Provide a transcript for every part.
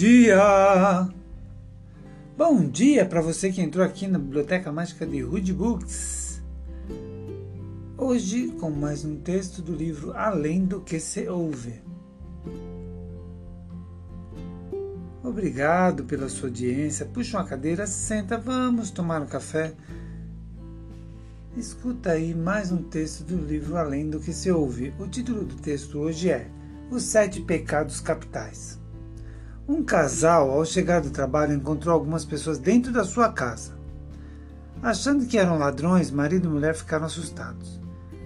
dia! Bom dia para você que entrou aqui na Biblioteca Mágica de Rude Books. Hoje com mais um texto do livro Além do que se ouve. Obrigado pela sua audiência. Puxa uma cadeira, senta, vamos tomar um café. Escuta aí mais um texto do livro Além do que se ouve. O título do texto hoje é Os Sete Pecados Capitais. Um casal, ao chegar do trabalho, encontrou algumas pessoas dentro da sua casa. Achando que eram ladrões, marido e mulher ficaram assustados.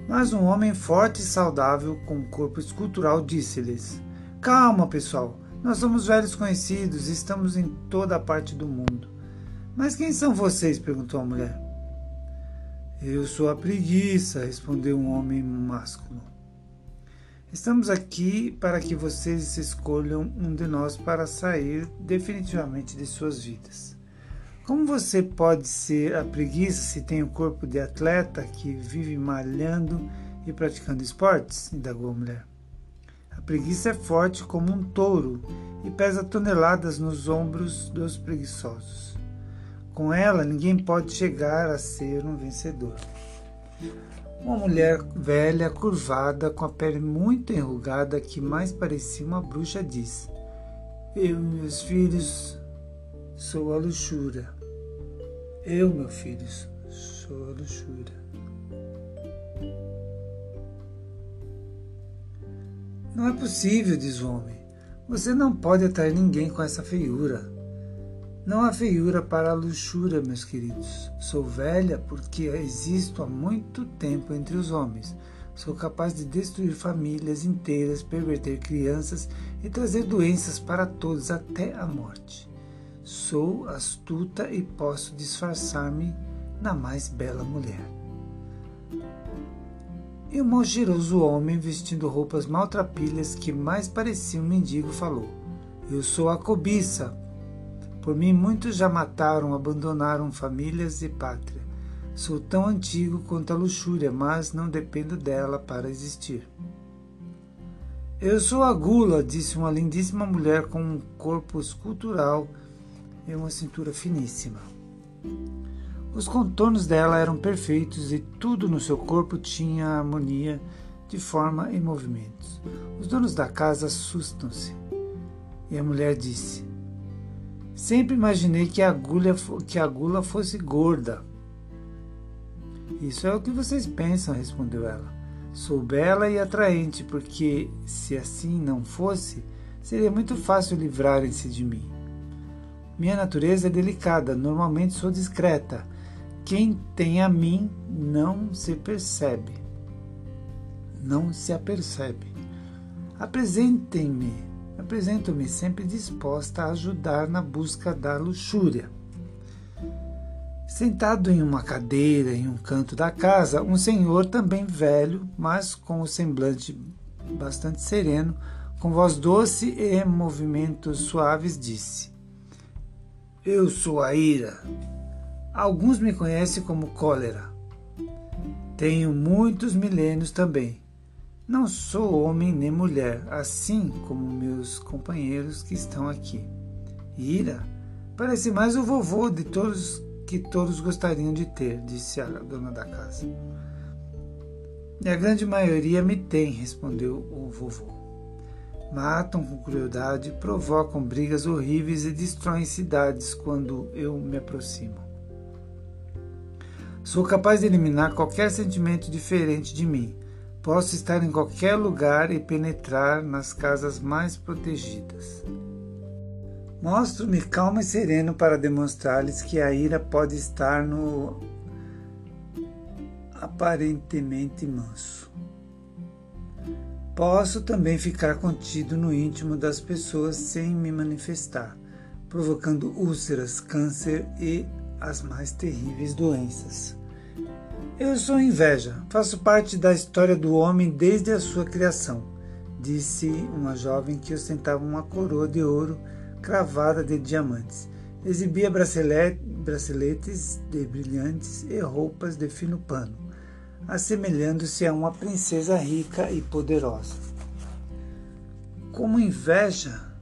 Mas um homem forte e saudável, com um corpo escultural, disse-lhes: Calma, pessoal, nós somos velhos conhecidos e estamos em toda a parte do mundo. Mas quem são vocês? perguntou a mulher. Eu sou a preguiça, respondeu um homem másculo. Estamos aqui para que vocês escolham um de nós para sair definitivamente de suas vidas. Como você pode ser a preguiça se tem o corpo de atleta que vive malhando e praticando esportes? indagou a mulher. A preguiça é forte como um touro e pesa toneladas nos ombros dos preguiçosos. Com ela, ninguém pode chegar a ser um vencedor. Uma mulher velha, curvada, com a pele muito enrugada, que mais parecia uma bruxa, diz: Eu, meus filhos, sou a luxúria. Eu, meus filhos, sou a luxúria. Não é possível, diz o homem. Você não pode atrair ninguém com essa feiura. Não há feiura para a luxúria, meus queridos. Sou velha porque existo há muito tempo entre os homens. Sou capaz de destruir famílias inteiras, perverter crianças e trazer doenças para todos até a morte. Sou astuta e posso disfarçar-me na mais bela mulher. E o mau cheiroso homem, vestindo roupas maltrapilhas que mais pareciam um mendigo, falou: Eu sou a cobiça, por mim, muitos já mataram, abandonaram famílias e pátria. Sou tão antigo quanto a luxúria, mas não dependo dela para existir. Eu sou a gula, disse uma lindíssima mulher com um corpo escultural e uma cintura finíssima. Os contornos dela eram perfeitos e tudo no seu corpo tinha harmonia de forma e movimentos. Os donos da casa assustam-se. E a mulher disse: Sempre imaginei que a, agulha, que a gula fosse gorda. Isso é o que vocês pensam, respondeu ela. Sou bela e atraente, porque se assim não fosse, seria muito fácil livrarem-se de mim. Minha natureza é delicada, normalmente sou discreta. Quem tem a mim não se percebe. Não se apercebe. Apresentem-me apresento-me sempre disposta a ajudar na busca da luxúria. Sentado em uma cadeira em um canto da casa, um senhor também velho, mas com o semblante bastante sereno, com voz doce e movimentos suaves, disse: Eu sou a ira. Alguns me conhecem como cólera. Tenho muitos milênios também. Não sou homem nem mulher, assim como meus companheiros que estão aqui. Ira parece mais o vovô de todos que todos gostariam de ter, disse a dona da casa. E a grande maioria me tem, respondeu o vovô. Matam com crueldade, provocam brigas horríveis e destroem cidades quando eu me aproximo. Sou capaz de eliminar qualquer sentimento diferente de mim Posso estar em qualquer lugar e penetrar nas casas mais protegidas. Mostro-me calmo e sereno para demonstrar-lhes que a ira pode estar no aparentemente manso. Posso também ficar contido no íntimo das pessoas sem me manifestar, provocando úlceras, câncer e as mais terríveis doenças. Eu sou inveja, faço parte da história do homem desde a sua criação, disse uma jovem que ostentava uma coroa de ouro cravada de diamantes. Exibia braceletes de brilhantes e roupas de fino pano, assemelhando-se a uma princesa rica e poderosa. Como inveja,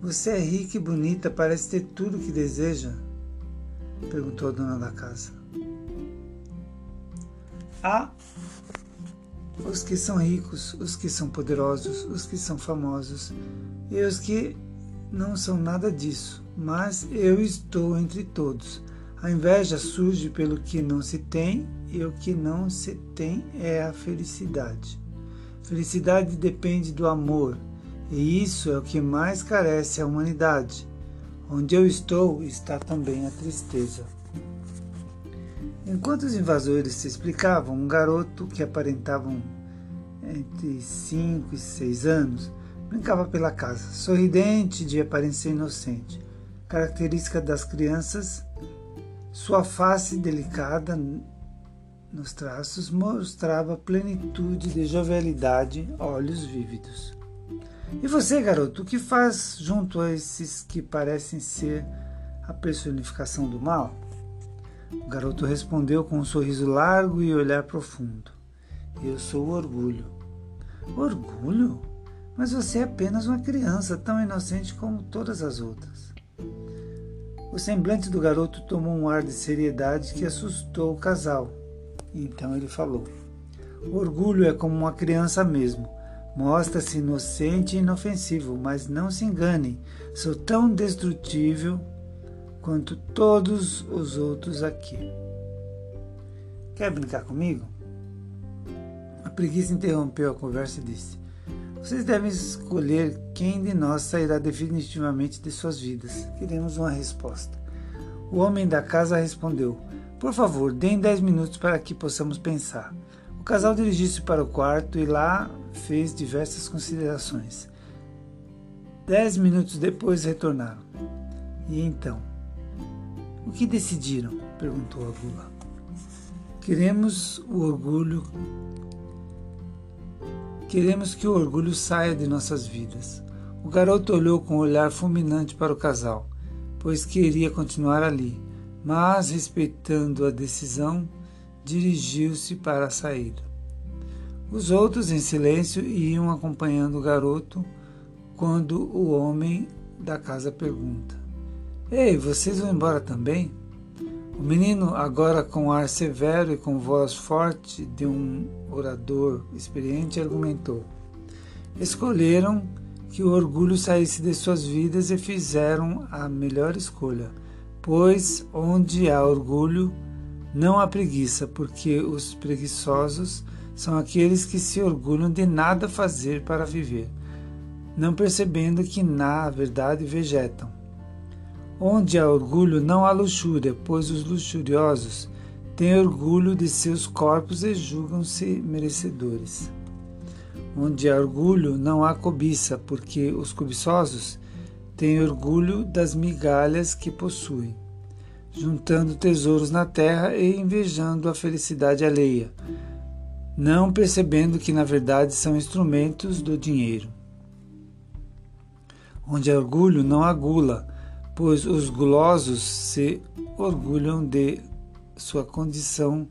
Você é rica e bonita, parece ter tudo o que deseja? perguntou a dona da casa. Há os que são ricos, os que são poderosos, os que são famosos e os que não são nada disso, mas eu estou entre todos. A inveja surge pelo que não se tem e o que não se tem é a felicidade. Felicidade depende do amor, e isso é o que mais carece a humanidade. Onde eu estou está também a tristeza. Enquanto os invasores se explicavam, um garoto que aparentava entre 5 e 6 anos brincava pela casa, sorridente de aparência inocente. Característica das crianças, sua face delicada nos traços mostrava plenitude de jovialidade, olhos vívidos. E você, garoto, o que faz junto a esses que parecem ser a personificação do mal? O garoto respondeu com um sorriso largo e olhar profundo. Eu sou o orgulho. Orgulho? Mas você é apenas uma criança, tão inocente como todas as outras. O semblante do garoto tomou um ar de seriedade que assustou o casal. Então ele falou: orgulho é como uma criança mesmo. Mostra-se inocente e inofensivo, mas não se enganem, sou tão destrutível quanto todos os outros aqui. Quer brincar comigo? A preguiça interrompeu a conversa e disse: Vocês devem escolher quem de nós sairá definitivamente de suas vidas. Queremos uma resposta. O homem da casa respondeu: Por favor, deem dez minutos para que possamos pensar. O casal dirigiu-se para o quarto e lá fez diversas considerações. Dez minutos depois retornaram. E então? O que decidiram? perguntou a Gula. Queremos o orgulho. Queremos que o orgulho saia de nossas vidas. O garoto olhou com um olhar fulminante para o casal, pois queria continuar ali, mas, respeitando a decisão, dirigiu-se para a saída. Os outros, em silêncio, iam acompanhando o garoto quando o homem da casa pergunta: Ei, vocês vão embora também? O menino, agora com ar severo e com voz forte de um orador experiente, argumentou: Escolheram que o orgulho saísse de suas vidas e fizeram a melhor escolha, pois onde há orgulho, não há preguiça, porque os preguiçosos são aqueles que se orgulham de nada fazer para viver, não percebendo que na verdade vegetam. Onde há orgulho, não há luxúria, pois os luxuriosos têm orgulho de seus corpos e julgam-se merecedores. Onde há orgulho, não há cobiça, porque os cobiçosos têm orgulho das migalhas que possuem, juntando tesouros na terra e invejando a felicidade alheia, não percebendo que na verdade são instrumentos do dinheiro. Onde há orgulho, não há gula, pois os gulosos se orgulham de sua condição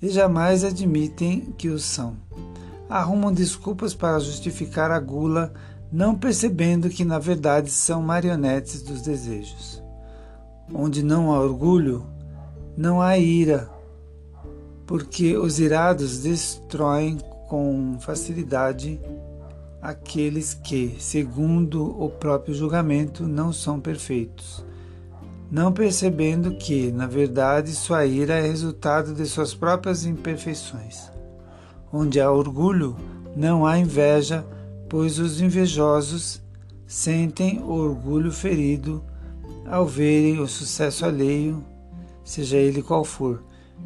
e jamais admitem que o são. Arrumam desculpas para justificar a gula, não percebendo que na verdade são marionetes dos desejos. Onde não há orgulho, não há ira, porque os irados destroem com facilidade aqueles que, segundo o próprio julgamento, não são perfeitos, não percebendo que, na verdade, sua ira é resultado de suas próprias imperfeições. Onde há orgulho, não há inveja, pois os invejosos sentem o orgulho ferido ao verem o sucesso alheio, seja ele qual for.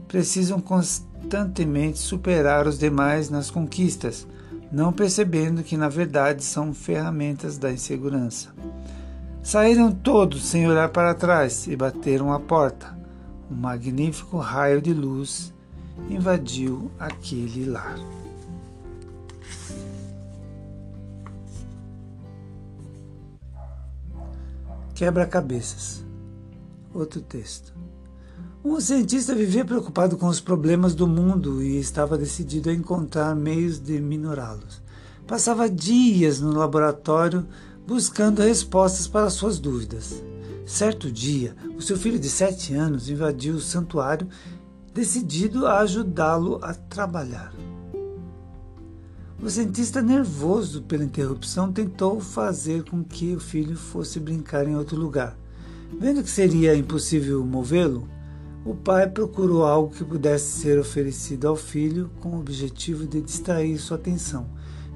Precisam constantemente superar os demais nas conquistas não percebendo que na verdade são ferramentas da insegurança. Saíram todos sem olhar para trás e bateram a porta. Um magnífico raio de luz invadiu aquele lar. Quebra-cabeças. Outro texto. Um cientista vivia preocupado com os problemas do mundo e estava decidido a encontrar meios de minorá-los. Passava dias no laboratório buscando respostas para suas dúvidas. Certo dia, o seu filho de sete anos invadiu o santuário, decidido a ajudá-lo a trabalhar. O cientista, nervoso pela interrupção, tentou fazer com que o filho fosse brincar em outro lugar. Vendo que seria impossível movê-lo, o pai procurou algo que pudesse ser oferecido ao filho com o objetivo de distrair sua atenção.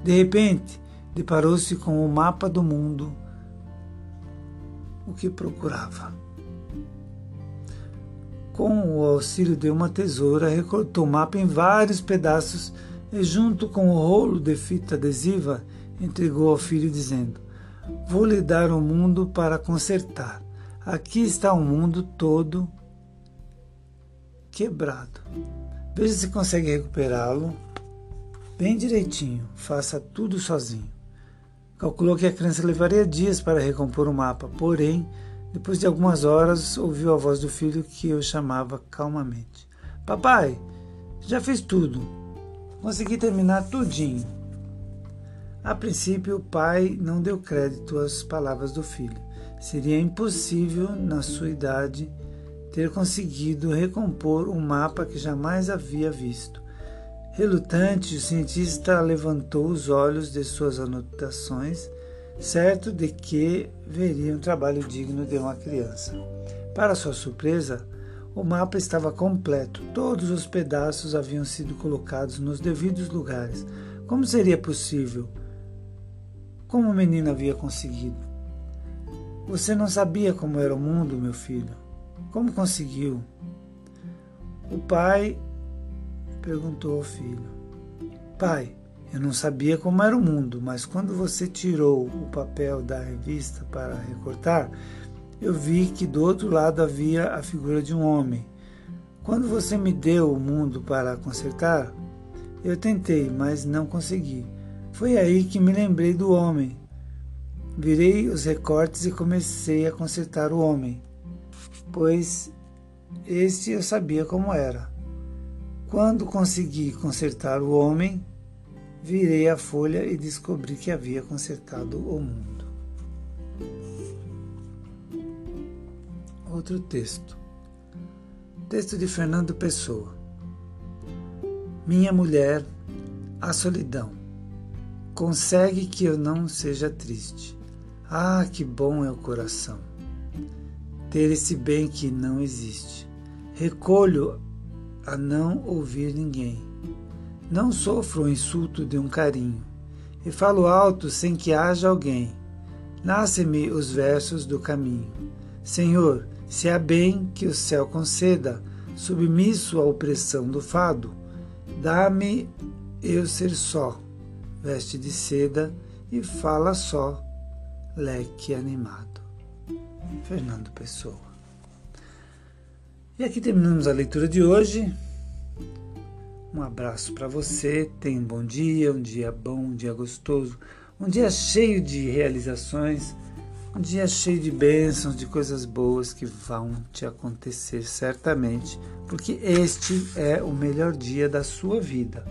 De repente, deparou-se com o mapa do mundo, o que procurava. Com o auxílio de uma tesoura, recortou o mapa em vários pedaços e, junto com o rolo de fita adesiva, entregou ao filho, dizendo: Vou lhe dar o mundo para consertar. Aqui está o mundo todo quebrado. Veja se consegue recuperá-lo bem direitinho. Faça tudo sozinho. Calculou que a criança levaria dias para recompor o mapa, porém, depois de algumas horas, ouviu a voz do filho que o chamava calmamente. Papai, já fiz tudo. Consegui terminar tudinho. A princípio, o pai não deu crédito às palavras do filho. Seria impossível, na sua idade, ter conseguido recompor um mapa que jamais havia visto. Relutante, o cientista levantou os olhos de suas anotações, certo de que veria um trabalho digno de uma criança. Para sua surpresa, o mapa estava completo, todos os pedaços haviam sido colocados nos devidos lugares. Como seria possível? Como o menino havia conseguido? Você não sabia como era o mundo, meu filho? Como conseguiu? O pai perguntou ao filho: Pai, eu não sabia como era o mundo, mas quando você tirou o papel da revista para recortar, eu vi que do outro lado havia a figura de um homem. Quando você me deu o mundo para consertar, eu tentei, mas não consegui. Foi aí que me lembrei do homem. Virei os recortes e comecei a consertar o homem, pois este eu sabia como era. Quando consegui consertar o homem, virei a folha e descobri que havia consertado o mundo. Outro texto. Texto de Fernando Pessoa. Minha mulher, a solidão. Consegue que eu não seja triste. Ah, que bom é o coração. Ter esse bem que não existe. Recolho a não ouvir ninguém. Não sofro o insulto de um carinho, e falo alto sem que haja alguém. Nascem-me os versos do caminho. Senhor, se há bem que o céu conceda, submisso à opressão do fado, dá-me eu ser só, veste de seda e fala só, leque animado. Fernando Pessoa. E aqui terminamos a leitura de hoje. Um abraço para você. Tenha um bom dia, um dia bom, um dia gostoso, um dia cheio de realizações, um dia cheio de bênçãos, de coisas boas que vão te acontecer certamente, porque este é o melhor dia da sua vida.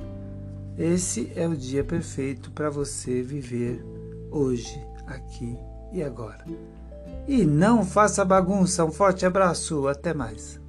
Esse é o dia perfeito para você viver hoje, aqui e agora. E não faça bagunça. Um forte abraço. Até mais.